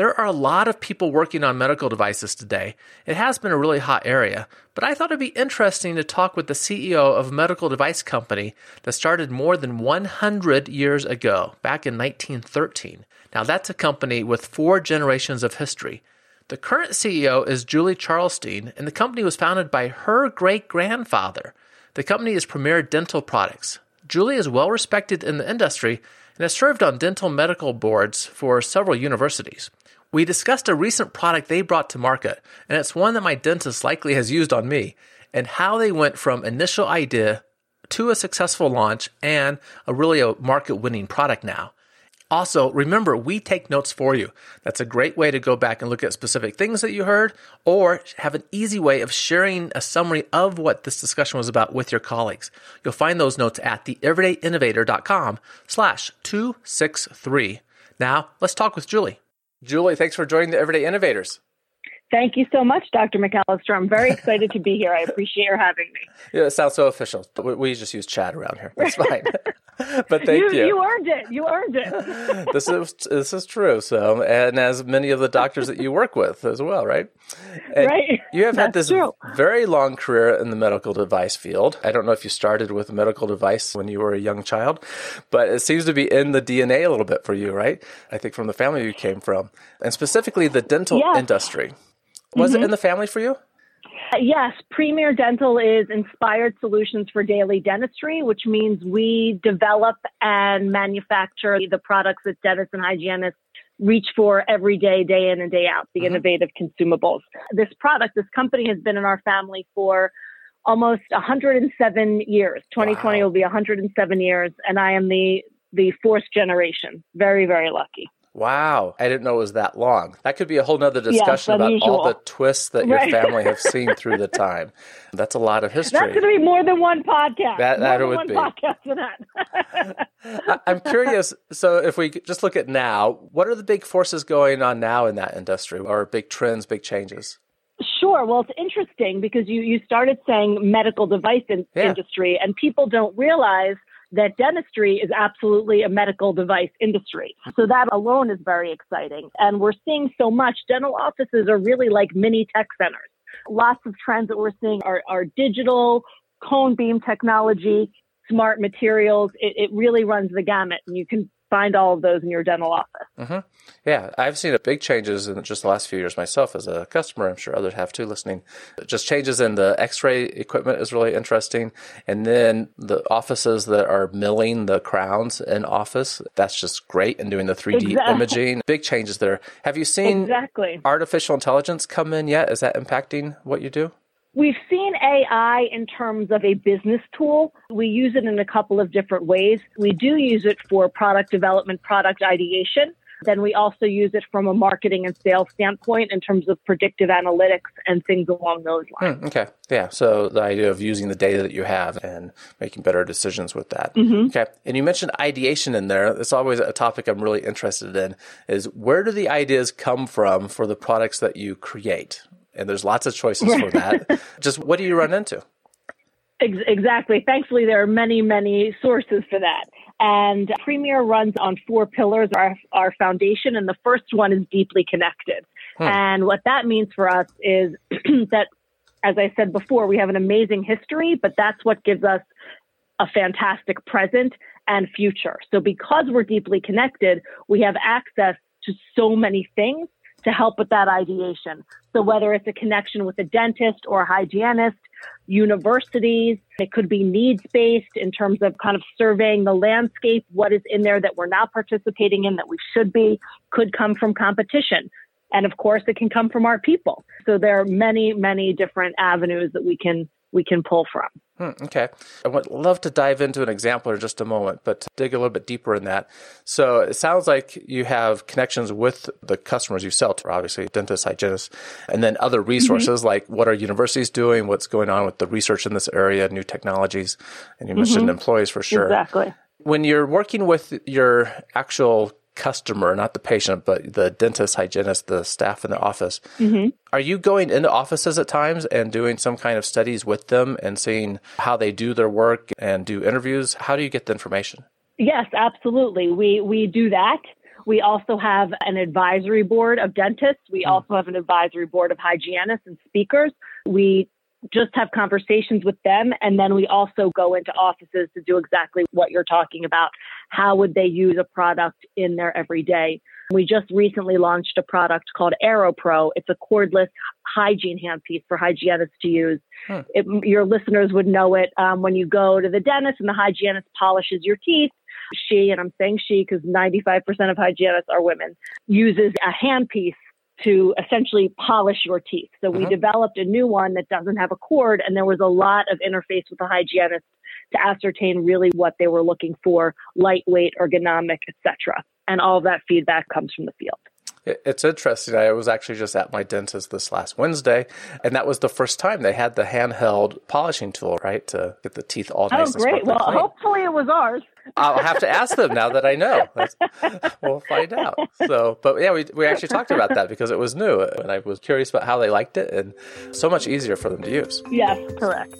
There are a lot of people working on medical devices today. It has been a really hot area, but I thought it'd be interesting to talk with the CEO of a medical device company that started more than 100 years ago, back in 1913. Now, that's a company with four generations of history. The current CEO is Julie Charlestein, and the company was founded by her great grandfather. The company is Premier Dental Products. Julie is well respected in the industry and has served on dental medical boards for several universities. We discussed a recent product they brought to market, and it's one that my dentist likely has used on me, and how they went from initial idea to a successful launch and a really a market winning product now. Also, remember, we take notes for you. That's a great way to go back and look at specific things that you heard or have an easy way of sharing a summary of what this discussion was about with your colleagues. You'll find those notes at the theeverydayinnovator.com slash 263. Now, let's talk with Julie. Julie, thanks for joining the Everyday Innovators. Thank you so much, Dr. McAllister. I'm very excited to be here. I appreciate your having me. Yeah, it sounds so official, but we just use Chad around here. That's fine. but thank you, you, you. earned it. You earned it. this is this is true. So, and as many of the doctors that you work with as well, right? And right. You have That's had this true. very long career in the medical device field. I don't know if you started with a medical device when you were a young child, but it seems to be in the DNA a little bit for you, right? I think from the family you came from, and specifically the dental Yes. industry. Was Mm-hmm. it in the family for you? Uh, Yes, Premier Dental is inspired solutions for daily dentistry, which means we develop and manufacture the products that dentists and hygienists reach for every day, day in and day out, the Mhm. innovative consumables. This product, this company has been in our family for almost 107 years. 2020 Wow. will be 107 years, and I am the the fourth generation. Very, very lucky. Wow. I didn't know it was that long. That could be a whole nother discussion about all the twists that your Right. family have seen through the time. That's a lot of history. That's going to be more than one podcast. That- that would one be. podcast for that. I- I'm curious. So, if we just look at now, what are the big forces going on now in that industry, or big trends, big changes? Sure. Well, it's interesting because you, you started saying medical device in, Yeah. industry, and people don't realize that dentistry is absolutely a medical device industry. So that alone is very exciting. And we're seeing so much. Dental offices are really like mini tech centers. Lots of trends that we're seeing are, are digital, cone beam technology, smart materials. It, it really runs the gamut, and you can find all of those in your dental office. hmm Yeah, I've seen big changes in just the last few years myself as a customer. I'm sure others have too listening. Just changes in the x ray equipment is really interesting. And then the offices that are milling the crowns in office, that's just great. And doing the 3D Exactly. imaging, big changes there. Have you seen Exactly. artificial intelligence come in yet? Is that impacting what you do? We've seen AI in terms of a business tool. We use it in a couple of different ways. We do use it for product development, product ideation. Then we also use it from a marketing and sales standpoint in terms of predictive analytics and things along those lines. Hmm, okay. Yeah. So the idea of using the data that you have and making better decisions with that. Mm-hmm. Okay. And you mentioned ideation in there. It's always a topic I'm really interested in is where do the ideas come from for the products that you create? And there's lots of choices for that. Just what do you run into? Exactly. Thankfully, there are many, many sources for that. And Premier runs on four pillars, our, our foundation. And the first one is deeply connected. Hmm. And what that means for us is that, as I said before, we have an amazing history, but that's what gives us a fantastic present and future. So because we're deeply connected, we have access to so many things to help with that ideation. So whether it's a connection with a dentist or a hygienist, universities, it could be needs based in terms of kind of surveying the landscape, what is in there that we're not participating in that we should be, could come from competition. And of course, it can come from our people. So there are many, many different avenues that we can we can pull from. Hmm, okay. I would love to dive into an example in just a moment, but dig a little bit deeper in that. So it sounds like you have connections with the customers you sell to, obviously dentists, hygienists, and then other resources mm-hmm. like what are universities doing, what's going on with the research in this area, new technologies, and you mentioned mm-hmm. employees for sure. Exactly. When you're working with your actual customer, not the patient, but the dentist, hygienist, the staff in the office. Mm-hmm. Are you going into offices at times and doing some kind of studies with them and seeing how they do their work and do interviews? How do you get the information? Yes, absolutely. We we do that. We also have an advisory board of dentists. We mm. also have an advisory board of hygienists and speakers. We just have conversations with them. And then we also go into offices to do exactly what you're talking about. How would they use a product in their everyday? We just recently launched a product called AeroPro. It's a cordless hygiene handpiece for hygienists to use. Hmm. It, your listeners would know it um, when you go to the dentist and the hygienist polishes your teeth. She, and I'm saying she because 95% of hygienists are women, uses a handpiece to essentially polish your teeth. So we uh-huh. developed a new one that doesn't have a cord, and there was a lot of interface with the hygienist to ascertain really what they were looking for, lightweight, ergonomic, etc. And all of that feedback comes from the field. It's interesting. I was actually just at my dentist this last Wednesday, and that was the first time they had the handheld polishing tool, right, to get the teeth all nice. Oh, great! Well, clean. hopefully it was ours. I'll have to ask them now that I know. we'll find out. So, but yeah, we we actually talked about that because it was new, and I was curious about how they liked it, and so much easier for them to use. Yes, correct.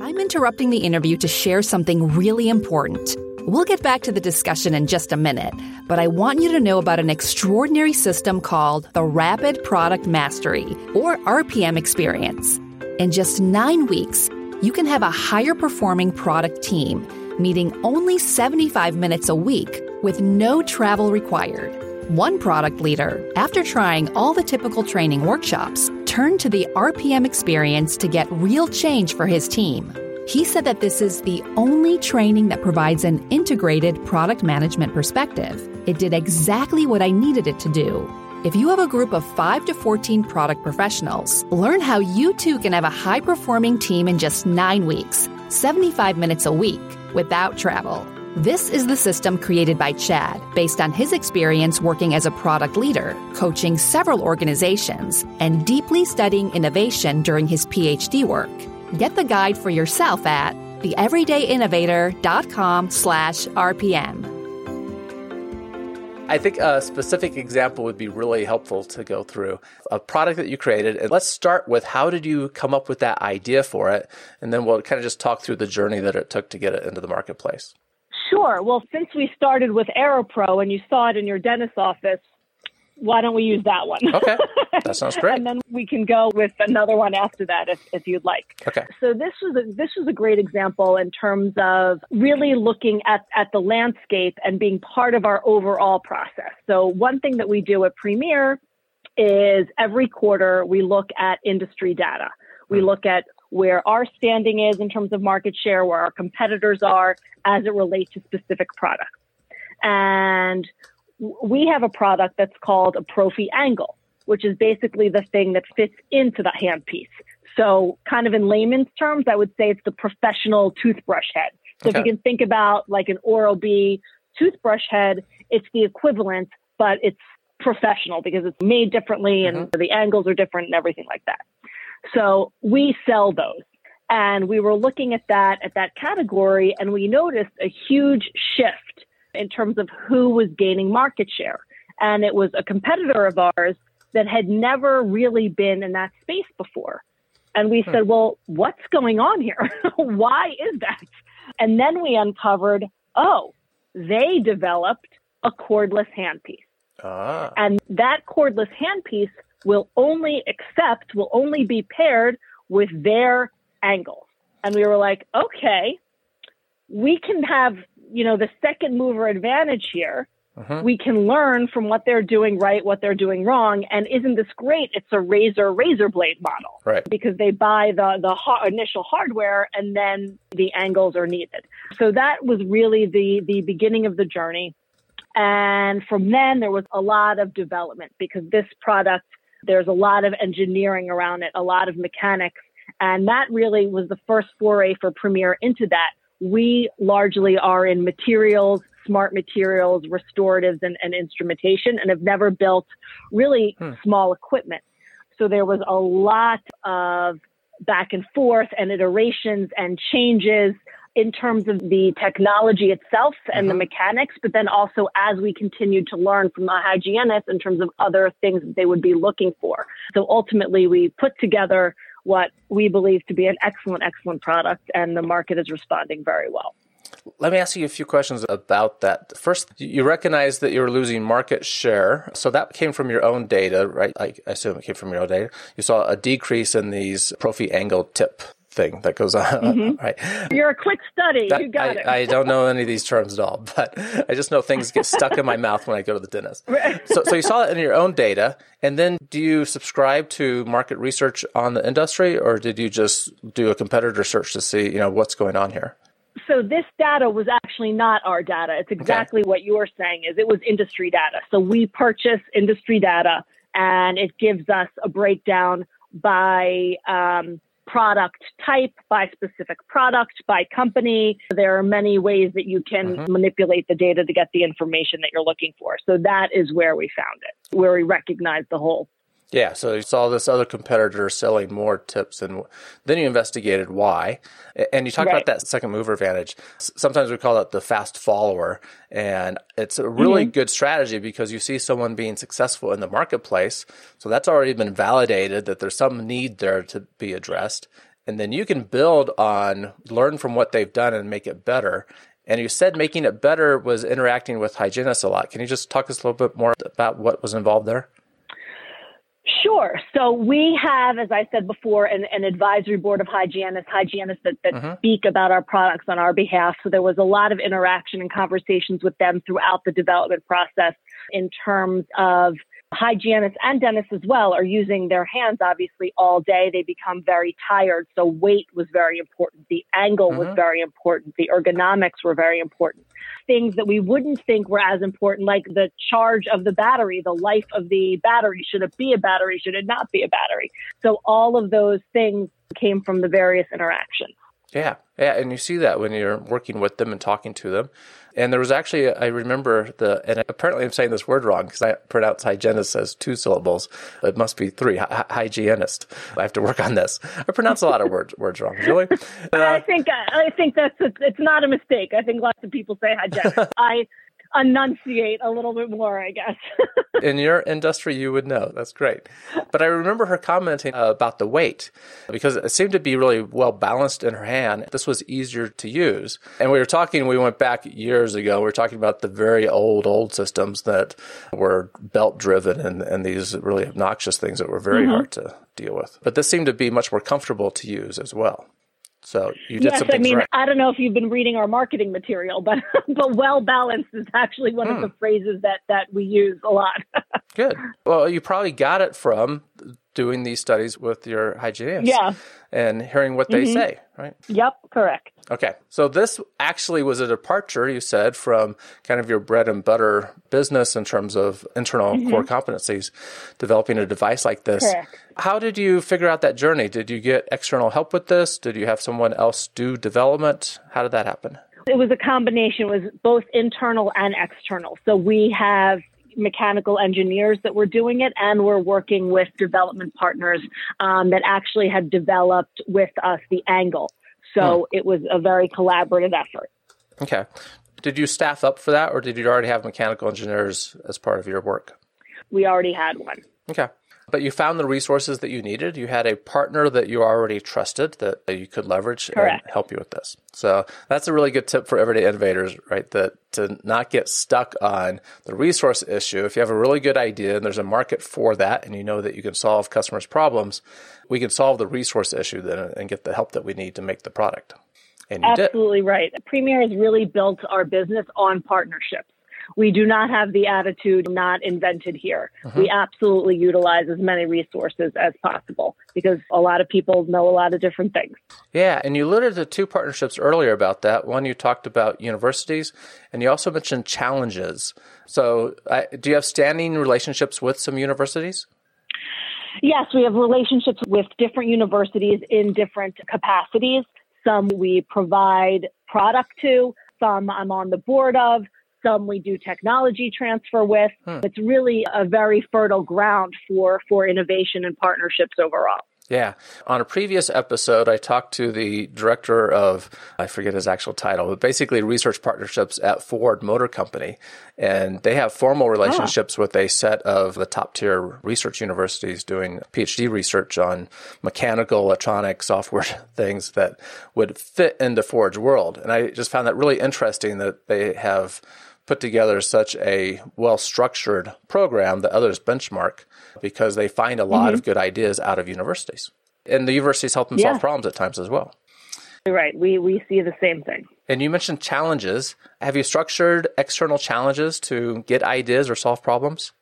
I'm interrupting the interview to share something really important. We'll get back to the discussion in just a minute, but I want you to know about an extraordinary system called the Rapid Product Mastery, or RPM experience. In just nine weeks, you can have a higher performing product team, meeting only 75 minutes a week with no travel required. One product leader, after trying all the typical training workshops, turned to the RPM experience to get real change for his team. He said that this is the only training that provides an integrated product management perspective. It did exactly what I needed it to do. If you have a group of 5 to 14 product professionals, learn how you too can have a high performing team in just 9 weeks, 75 minutes a week, without travel. This is the system created by Chad based on his experience working as a product leader, coaching several organizations, and deeply studying innovation during his PhD work. Get the guide for yourself at theeverydayinnovator.com slash RPM. I think a specific example would be really helpful to go through a product that you created. And let's start with how did you come up with that idea for it? And then we'll kind of just talk through the journey that it took to get it into the marketplace. Sure. Well, since we started with AeroPro and you saw it in your dentist's office, why don't we use that one? Okay, that sounds great. and then we can go with another one after that if, if you'd like. Okay. So this was a, this was a great example in terms of really looking at, at the landscape and being part of our overall process. So one thing that we do at Premier is every quarter we look at industry data. We hmm. look at where our standing is in terms of market share, where our competitors are as it relates to specific products. And we have a product that's called a Prophy Angle, which is basically the thing that fits into the handpiece. So, kind of in layman's terms, I would say it's the professional toothbrush head. So, okay. if you can think about like an Oral B toothbrush head, it's the equivalent, but it's professional because it's made differently and mm-hmm. the angles are different and everything like that. So, we sell those. And we were looking at that at that category, and we noticed a huge shift in terms of who was gaining market share. And it was a competitor of ours that had never really been in that space before. And we hmm. said, well, what's going on here? Why is that? And then we uncovered, oh, they developed a cordless handpiece. Ah. And that cordless handpiece will only accept, will only be paired with their angle. And we were like, okay, we can have you know, the second mover advantage here. Uh-huh. We can learn from what they're doing right, what they're doing wrong. And isn't this great? It's a razor razor blade model, right? Because they buy the the ha- initial hardware and then the angles are needed. So that was really the the beginning of the journey. And from then there was a lot of development because this product there's a lot of engineering around it, a lot of mechanics, And that really was the first foray for Premier into that. We largely are in materials, smart materials, restoratives, and, and instrumentation, and have never built really hmm. small equipment. So there was a lot of back and forth and iterations and changes in terms of the technology itself and mm-hmm. the mechanics, but then also as we continued to learn from the hygienists in terms of other things that they would be looking for. So ultimately, we put together what we believe to be an excellent, excellent product, and the market is responding very well. Let me ask you a few questions about that. First, you recognize that you're losing market share. So that came from your own data, right? I assume it came from your own data. You saw a decrease in these Prophy angle tip thing that goes on, mm-hmm. right? You're a quick study. That, you got I, it. I don't know any of these terms at all, but I just know things get stuck in my mouth when I go to the dentist. So, so you saw it in your own data, and then do you subscribe to market research on the industry, or did you just do a competitor search to see, you know, what's going on here? So this data was actually not our data. It's exactly okay. what you're saying is it was industry data. So we purchase industry data and it gives us a breakdown by um, product type, by specific product, by company. There are many ways that you can mm-hmm. manipulate the data to get the information that you're looking for. So that is where we found it, where we recognized the whole yeah, so you saw this other competitor selling more tips, and then you investigated why. And you talked right. about that second mover advantage. Sometimes we call it the fast follower, and it's a really mm-hmm. good strategy because you see someone being successful in the marketplace. So that's already been validated that there's some need there to be addressed. And then you can build on, learn from what they've done and make it better. And you said making it better was interacting with hygienists a lot. Can you just talk us a little bit more about what was involved there? Sure. So we have, as I said before, an, an advisory board of hygienists, hygienists that, that uh-huh. speak about our products on our behalf. So there was a lot of interaction and conversations with them throughout the development process in terms of hygienists and dentists as well are using their hands obviously all day. They become very tired. So weight was very important. The angle was uh-huh. very important. The ergonomics were very important. Things that we wouldn't think were as important, like the charge of the battery, the life of the battery. Should it be a battery? Should it not be a battery? So all of those things came from the various interactions. Yeah. Yeah. And you see that when you're working with them and talking to them. And there was actually, I remember the, and apparently I'm saying this word wrong because I pronounce hygienist as two syllables. It must be three. Hy- hygienist. I have to work on this. I pronounce a lot of words words wrong. Really? Uh, I think I think that's a, it's not a mistake. I think lots of people say hygienist. I enunciate a little bit more, I guess. In your industry, you would know. That's great. But I remember her commenting uh, about the weight because it seemed to be really well balanced in her hand. This was easier to use. And we were talking, we went back years ago, we were talking about the very old, old systems that were belt driven and, and these really obnoxious things that were very mm-hmm. hard to deal with. But this seemed to be much more comfortable to use as well. So you did yes, I mean, right. I don't know if you've been reading our marketing material, but but well balanced is actually one of the hmm. phrases that that we use a lot. Good. Well, you probably got it from doing these studies with your hygienists. Yeah. And hearing what they mm-hmm. say, right? Yep, correct. Okay. So this actually was a departure, you said, from kind of your bread and butter business in terms of internal mm-hmm. core competencies, developing a device like this. Correct. How did you figure out that journey? Did you get external help with this? Did you have someone else do development? How did that happen? It was a combination, it was both internal and external. So we have mechanical engineers that were doing it, and we're working with development partners um, that actually had developed with us the angle. So hmm. it was a very collaborative effort. Okay. Did you staff up for that, or did you already have mechanical engineers as part of your work? We already had one. Okay. But you found the resources that you needed. You had a partner that you already trusted that you could leverage Correct. and help you with this. So that's a really good tip for everyday innovators, right? That to not get stuck on the resource issue. If you have a really good idea and there's a market for that and you know that you can solve customers' problems, we can solve the resource issue then and get the help that we need to make the product. And you Absolutely did. right. Premier has really built our business on partnerships. We do not have the attitude not invented here. Uh-huh. We absolutely utilize as many resources as possible because a lot of people know a lot of different things. Yeah, and you alluded to two partnerships earlier about that. One, you talked about universities, and you also mentioned challenges. So, do you have standing relationships with some universities? Yes, we have relationships with different universities in different capacities. Some we provide product to, some I'm on the board of, some we do technology transfer with. Hmm. It's really a very fertile ground for for innovation and partnerships overall. Yeah. On a previous episode, I talked to the director of, I forget his actual title, but basically research partnerships at Ford Motor Company. And they have formal relationships oh. with a set of the top tier research universities doing PhD research on mechanical, electronic, software things that would fit into Ford's world. And I just found that really interesting that they have put together such a well structured program that others benchmark because they find a lot mm-hmm. of good ideas out of universities. And the universities help them yeah. solve problems at times as well. Right. We, we see the same thing. And you mentioned challenges. Have you structured external challenges to get ideas or solve problems?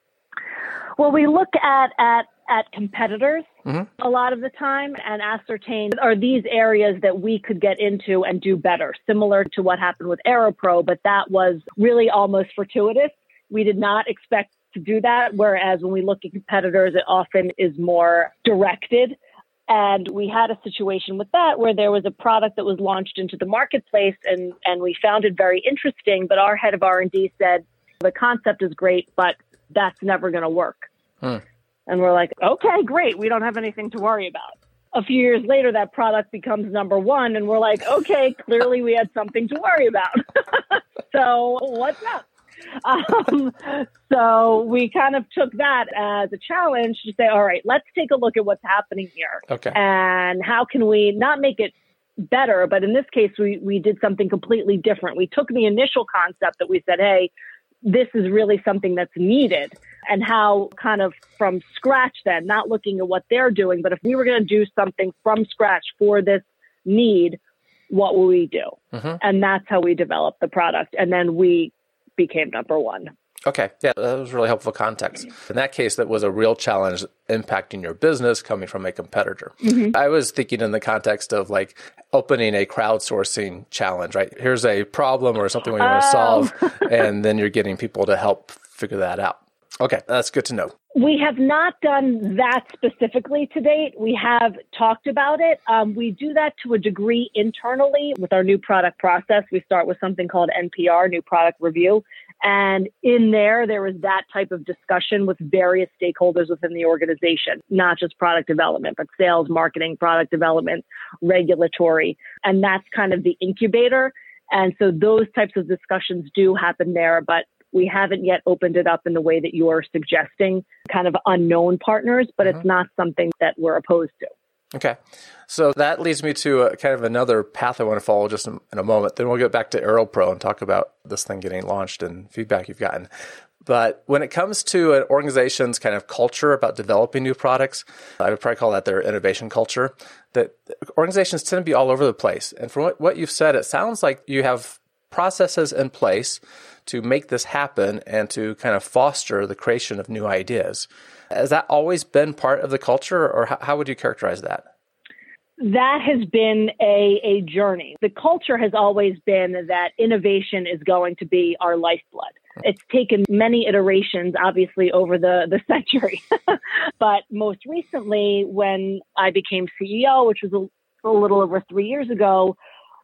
Well, we look at, at at competitors mm-hmm. a lot of the time and ascertain are these areas that we could get into and do better, similar to what happened with AeroPro, but that was really almost fortuitous. We did not expect to do that. Whereas when we look at competitors, it often is more directed. And we had a situation with that where there was a product that was launched into the marketplace and, and we found it very interesting. But our head of R&D said, the concept is great, but that's never going to work. Hmm. And we're like, okay, great. We don't have anything to worry about. A few years later, that product becomes number one, and we're like, okay, clearly we had something to worry about. so what's up? Um, so we kind of took that as a challenge to say, all right, let's take a look at what's happening here. Okay. And how can we not make it better, but in this case, we, we did something completely different. We took the initial concept that we said, hey, this is really something that's needed and how kind of from scratch then not looking at what they're doing but if we were going to do something from scratch for this need what will we do mm-hmm. and that's how we developed the product and then we became number one Okay. Yeah, that was really helpful context. In that case, that was a real challenge impacting your business coming from a competitor. Mm-hmm. I was thinking in the context of like opening a crowdsourcing challenge, right? Here's a problem or something we want to oh. solve, and then you're getting people to help figure that out. Okay, that's good to know. We have not done that specifically to date. We have talked about it. Um, we do that to a degree internally with our new product process. We start with something called NPR, New Product Review. And in there, there was that type of discussion with various stakeholders within the organization, not just product development, but sales, marketing, product development, regulatory. And that's kind of the incubator. And so those types of discussions do happen there, but we haven't yet opened it up in the way that you're suggesting, kind of unknown partners, but mm-hmm. it's not something that we're opposed to. Okay. So that leads me to a, kind of another path I want to follow just in, in a moment. Then we'll get back to AeroPro and talk about this thing getting launched and feedback you've gotten. But when it comes to an organization's kind of culture about developing new products, I would probably call that their innovation culture. That organizations tend to be all over the place. And from what, what you've said, it sounds like you have processes in place to make this happen and to kind of foster the creation of new ideas. Has that always been part of the culture, or how, would you characterize that? That has been a, a journey. The culture has always been that innovation is going to be our lifeblood. It's taken many iterations, obviously, over the, the century. but most recently, when I became CEO, which was a, a little over three years ago,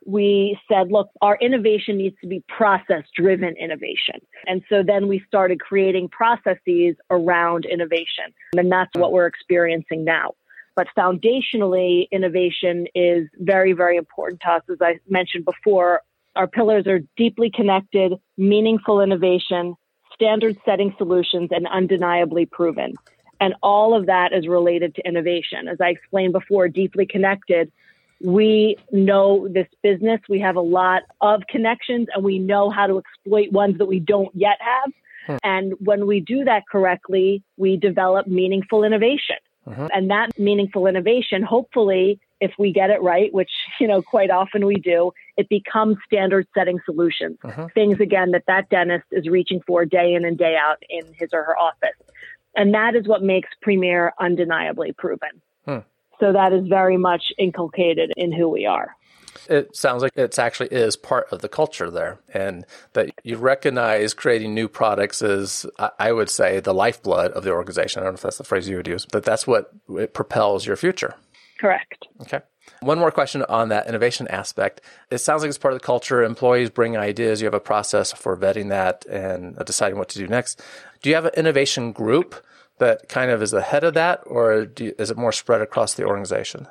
we said, look, our innovation needs to be process driven innovation. And so then we started creating processes around innovation. And that's what we're experiencing now. But foundationally, innovation is very, very important to us. As I mentioned before, our pillars are deeply connected, meaningful innovation, standard setting solutions, and undeniably proven. And all of that is related to innovation. As I explained before, deeply connected we know this business. We have a lot of connections and we know how to exploit ones that we don't yet have. Hmm. And when we do that correctly, we develop meaningful innovation. Mm-hmm. And that meaningful innovation, hopefully, if we get it right, which, you know, quite often we do, it becomes standard setting solutions. Mm-hmm. Things, again, that that dentist is reaching for day in and day out in his or her office. And that is what makes Premier undeniably proven. Hmm. So that is very much inculcated in who we are. It sounds like it actually is part of the culture there, and that you recognize creating new products is, I would say, the lifeblood of the organization. I don't know if that's the phrase you would use, but that's what it propels your future. Correct. Okay. One more question on that innovation aspect. It sounds like it's part of the culture. Employees bring ideas. You have a process for vetting that and deciding what to do next. Do you have an innovation group that kind of is ahead of that, or you, is it more spread across the organization?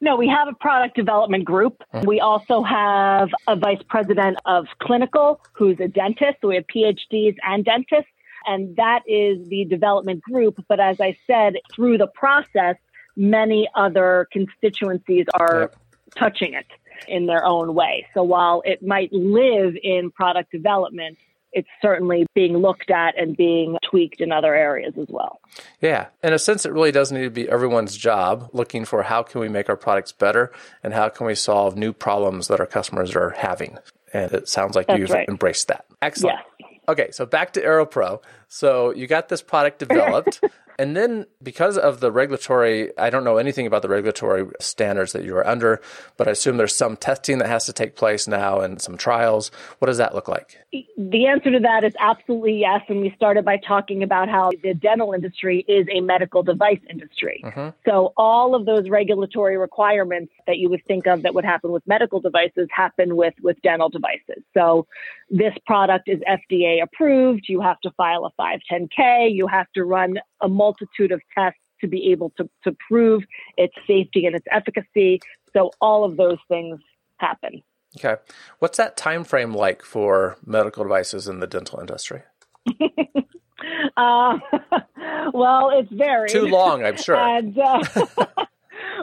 No, we have a product development group. Mm-hmm. We also have a vice president of clinical who's a dentist. So we have PhDs and dentists, and that is the development group. But as I said, through the process, many other constituencies are yep. touching it in their own way. So while it might live in product development, it's certainly being looked at and being tweaked in other areas as well. Yeah. In a sense, it really does need to be everyone's job looking for how can we make our products better and how can we solve new problems that our customers are having. And it sounds like That's you've right. embraced that. Excellent. Yes. Okay, so back to AeroPro. So you got this product developed. And then because of the regulatory, I don't know anything about the regulatory standards that you are under, but I assume there's some testing that has to take place now and some trials. What does that look like? The answer to that is absolutely yes. And we started by talking about how the dental industry is a medical device industry. Mm-hmm. So all of those regulatory requirements that you would think of that would happen with medical devices happen with, with dental devices. So this product is FDA approved. You have to file a 510K. You have to run a multitude of tests to be able to, to prove its safety and its efficacy. So all of those things happen. Okay. What's that time frame like for medical devices in the dental industry? uh, well, it's very too long, I'm sure. and, uh,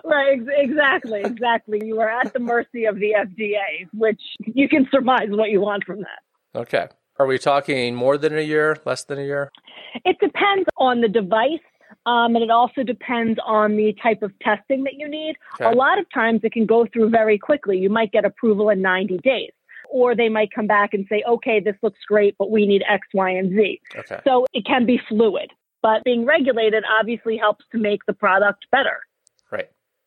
right, ex- exactly, exactly. You are at the mercy of the FDA, which you can surmise what you want from that. Okay. Are we talking more than a year, less than a year? It depends on the device. Um, and it also depends on the type of testing that you need. Okay. A lot of times it can go through very quickly. You might get approval in 90 days. Or they might come back and say, okay, this looks great, but we need X, Y, and Z. Okay. So it can be fluid. But being regulated obviously helps to make the product better.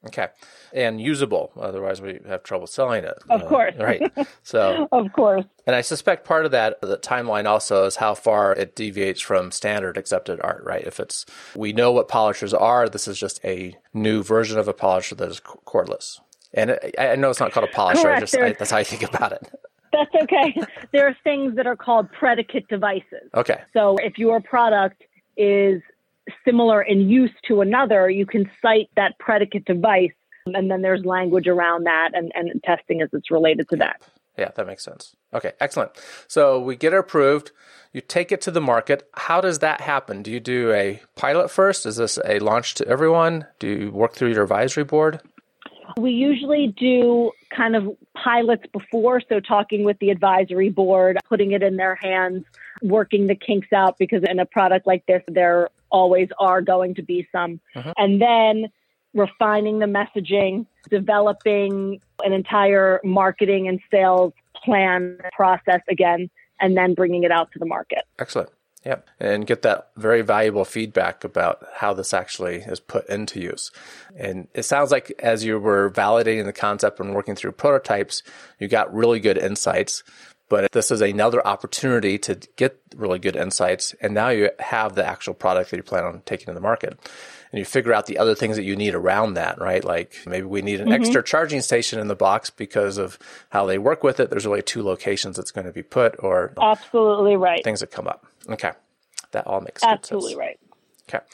Okay. And usable. Otherwise, we have trouble selling it. Of uh, course. Right. So, of course. And I suspect part of that, the timeline also is how far it deviates from standard accepted art, right? If it's, we know what polishers are, this is just a new version of a polisher that is cordless. And it, I know it's not called a polisher. Correct. I just, I, that's how I think about it. That's okay. there are things that are called predicate devices. Okay. So if your product is similar in use to another, you can cite that predicate device, and then there's language around that and, and testing as it's related to that. Yeah, that makes sense. Okay, excellent. So we get it approved. You take it to the market. How does that happen? Do you do a pilot first? Is this a launch to everyone? Do you work through your advisory board? We usually do kind of pilots before, so talking with the advisory board, putting it in their hands, working the kinks out because in a product like this, there always are going to be some. Uh-huh. And then refining the messaging, developing an entire marketing and sales plan process again, and then bringing it out to the market. Excellent. Yep. And get that very valuable feedback about how this actually is put into use. And it sounds like as you were validating the concept and working through prototypes, you got really good insights. But this is another opportunity to get really good insights. And now you have the actual product that you plan on taking to the market. And you figure out the other things that you need around that, right? Like maybe we need an mm-hmm. extra charging station in the box because of how they work with it. There's really two locations that's going to be put or absolutely right. Things that come up. Okay. That all makes absolutely right. Okay.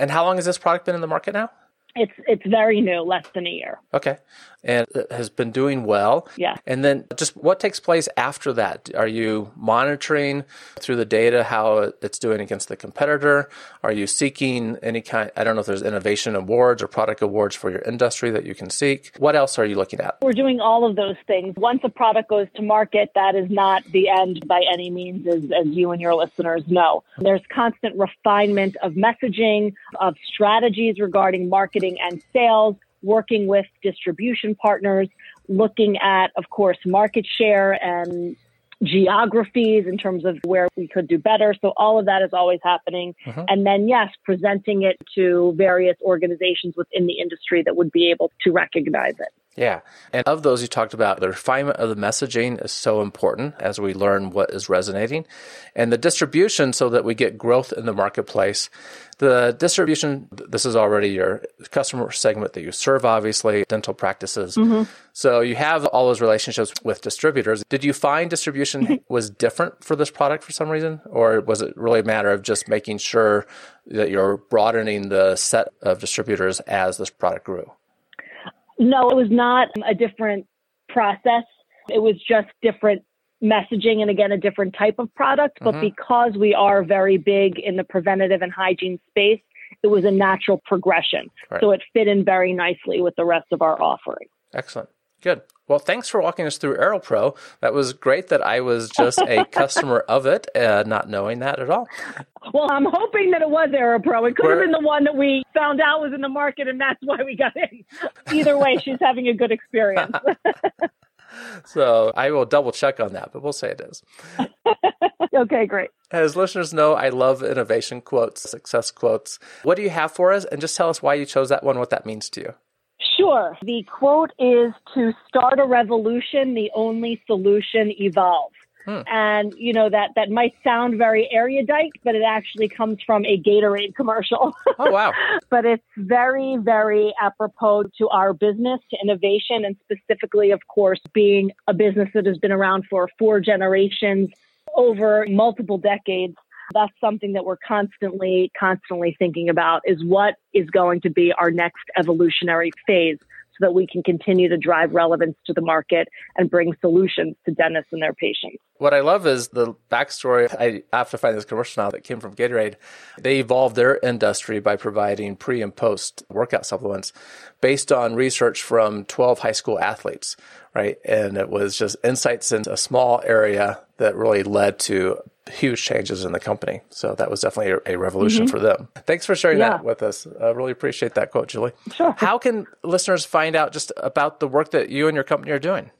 And how long has this product been in the market now? It's it's very new, less than a year. Okay and has been doing well. Yeah. And then just what takes place after that? Are you monitoring through the data how it's doing against the competitor? Are you seeking any kind, I don't know if there's innovation awards or product awards for your industry that you can seek. What else are you looking at? We're doing all of those things. Once a product goes to market, that is not the end by any means, as, as you and your listeners know. There's constant refinement of messaging, of strategies regarding marketing and sales working with distribution partners, looking at, of course, market share and geographies in terms of where we could do better. So all of that is always happening. Uh-huh. And then, yes, presenting it to various organizations within the industry that would be able to recognize it. Yeah. And of those you talked about, the refinement of the messaging is so important as we learn what is resonating. And the distribution so that we get growth in the marketplace. The distribution, this is already your customer segment that you serve, obviously, dental practices. Mm-hmm. So you have all those relationships with distributors. Did you find distribution was different for this product for some reason? Or was it really a matter of just making sure that you're broadening the set of distributors as this product grew? No, it was not a different process. It was just different messaging and again, a different type of product. But mm-hmm. because we are very big in the preventative and hygiene space, it was a natural progression. Right. So it fit in very nicely with the rest of our offering. Excellent. Good. Well, thanks for walking us through AeroPro. That was great that I was just a customer of it, uh, not knowing that at all. Well, I'm hoping that it was AeroPro. It could We're, have been the one that we found out was in the market, and that's why we got in. Either way, she's having a good experience. so I will double check on that, but we'll say it is. okay, great. As listeners know, I love innovation quotes, success quotes. What do you have for us? And just tell us why you chose that one, what that means to you. Sure. The quote is to start a revolution, the only solution evolves. Hmm. And you know that that might sound very erudite, but it actually comes from a Gatorade commercial. Oh wow! but it's very, very apropos to our business, to innovation, and specifically, of course, being a business that has been around for four generations, over multiple decades that's something that we're constantly, constantly thinking about is what is going to be our next evolutionary phase so that we can continue to drive relevance to the market and bring solutions to dentists and their patients. What I love is the backstory. I have to find this commercial now that came from Gatorade. They evolved their industry by providing pre and post workout supplements based on research from 12 high school athletes, right? And it was just insights into a small area that really led to huge changes in the company. So that was definitely a, a revolution mm-hmm. for them. Thanks for sharing yeah. that with us. I really appreciate that quote, Julie. Sure. How can listeners find out just about the work that you and your company are doing?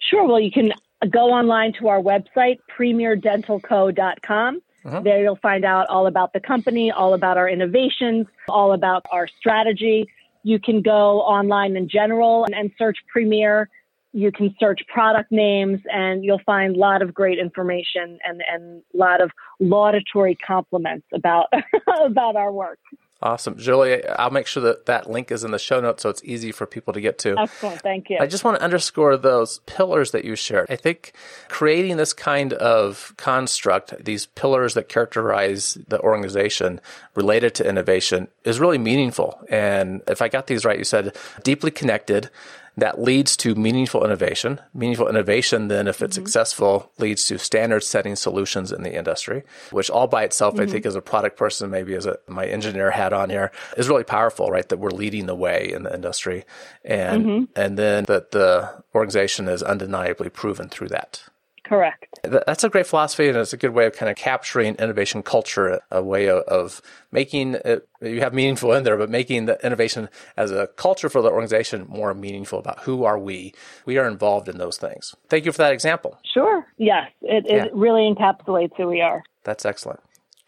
Sure. Well, you can go online to our website, premierdentalco.com. Mm-hmm. There you'll find out all about the company, all about our innovations, all about our strategy. You can go online in general and, and search Premier you can search product names and you'll find a lot of great information and and a lot of laudatory compliments about about our work. Awesome. Julie, I'll make sure that that link is in the show notes so it's easy for people to get to. Excellent. Thank you. I just want to underscore those pillars that you shared. I think creating this kind of construct, these pillars that characterize the organization related to innovation is really meaningful. And if I got these right, you said deeply connected, that leads to meaningful innovation. Meaningful innovation, then, if it's mm-hmm. successful, leads to standard setting solutions in the industry, which all by itself, mm-hmm. I think, as a product person, maybe as a, my engineer hat on here, is really powerful, right? That we're leading the way in the industry. And, mm-hmm. and then that the organization is undeniably proven through that. Correct. That's a great philosophy, and it's a good way of kind of capturing innovation culture, a way of, of making it, you have meaningful in there, but making the innovation as a culture for the organization more meaningful about who are we. We are involved in those things. Thank you for that example. Sure. Yes, it, it yeah. really encapsulates who we are. That's excellent.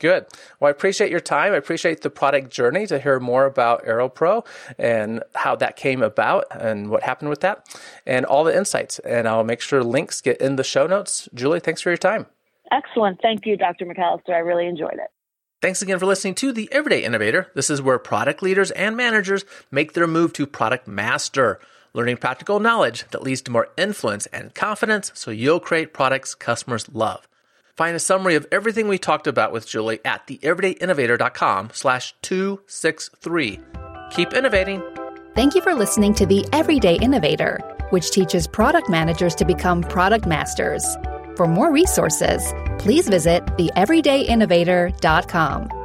Good. Well, I appreciate your time. I appreciate the product journey to hear more about AeroPro and how that came about and what happened with that and all the insights. And I'll make sure links get in the show notes. Julie, thanks for your time. Excellent. Thank you, Dr. McAllister. I really enjoyed it. Thanks again for listening to The Everyday Innovator. This is where product leaders and managers make their move to product master, learning practical knowledge that leads to more influence and confidence so you'll create products customers love. Find a summary of everything we talked about with Julie at theeverydayinnovator.com slash 263. Keep innovating. Thank you for listening to The Everyday Innovator, which teaches product managers to become product masters. For more resources, please visit theeverydayinnovator.com.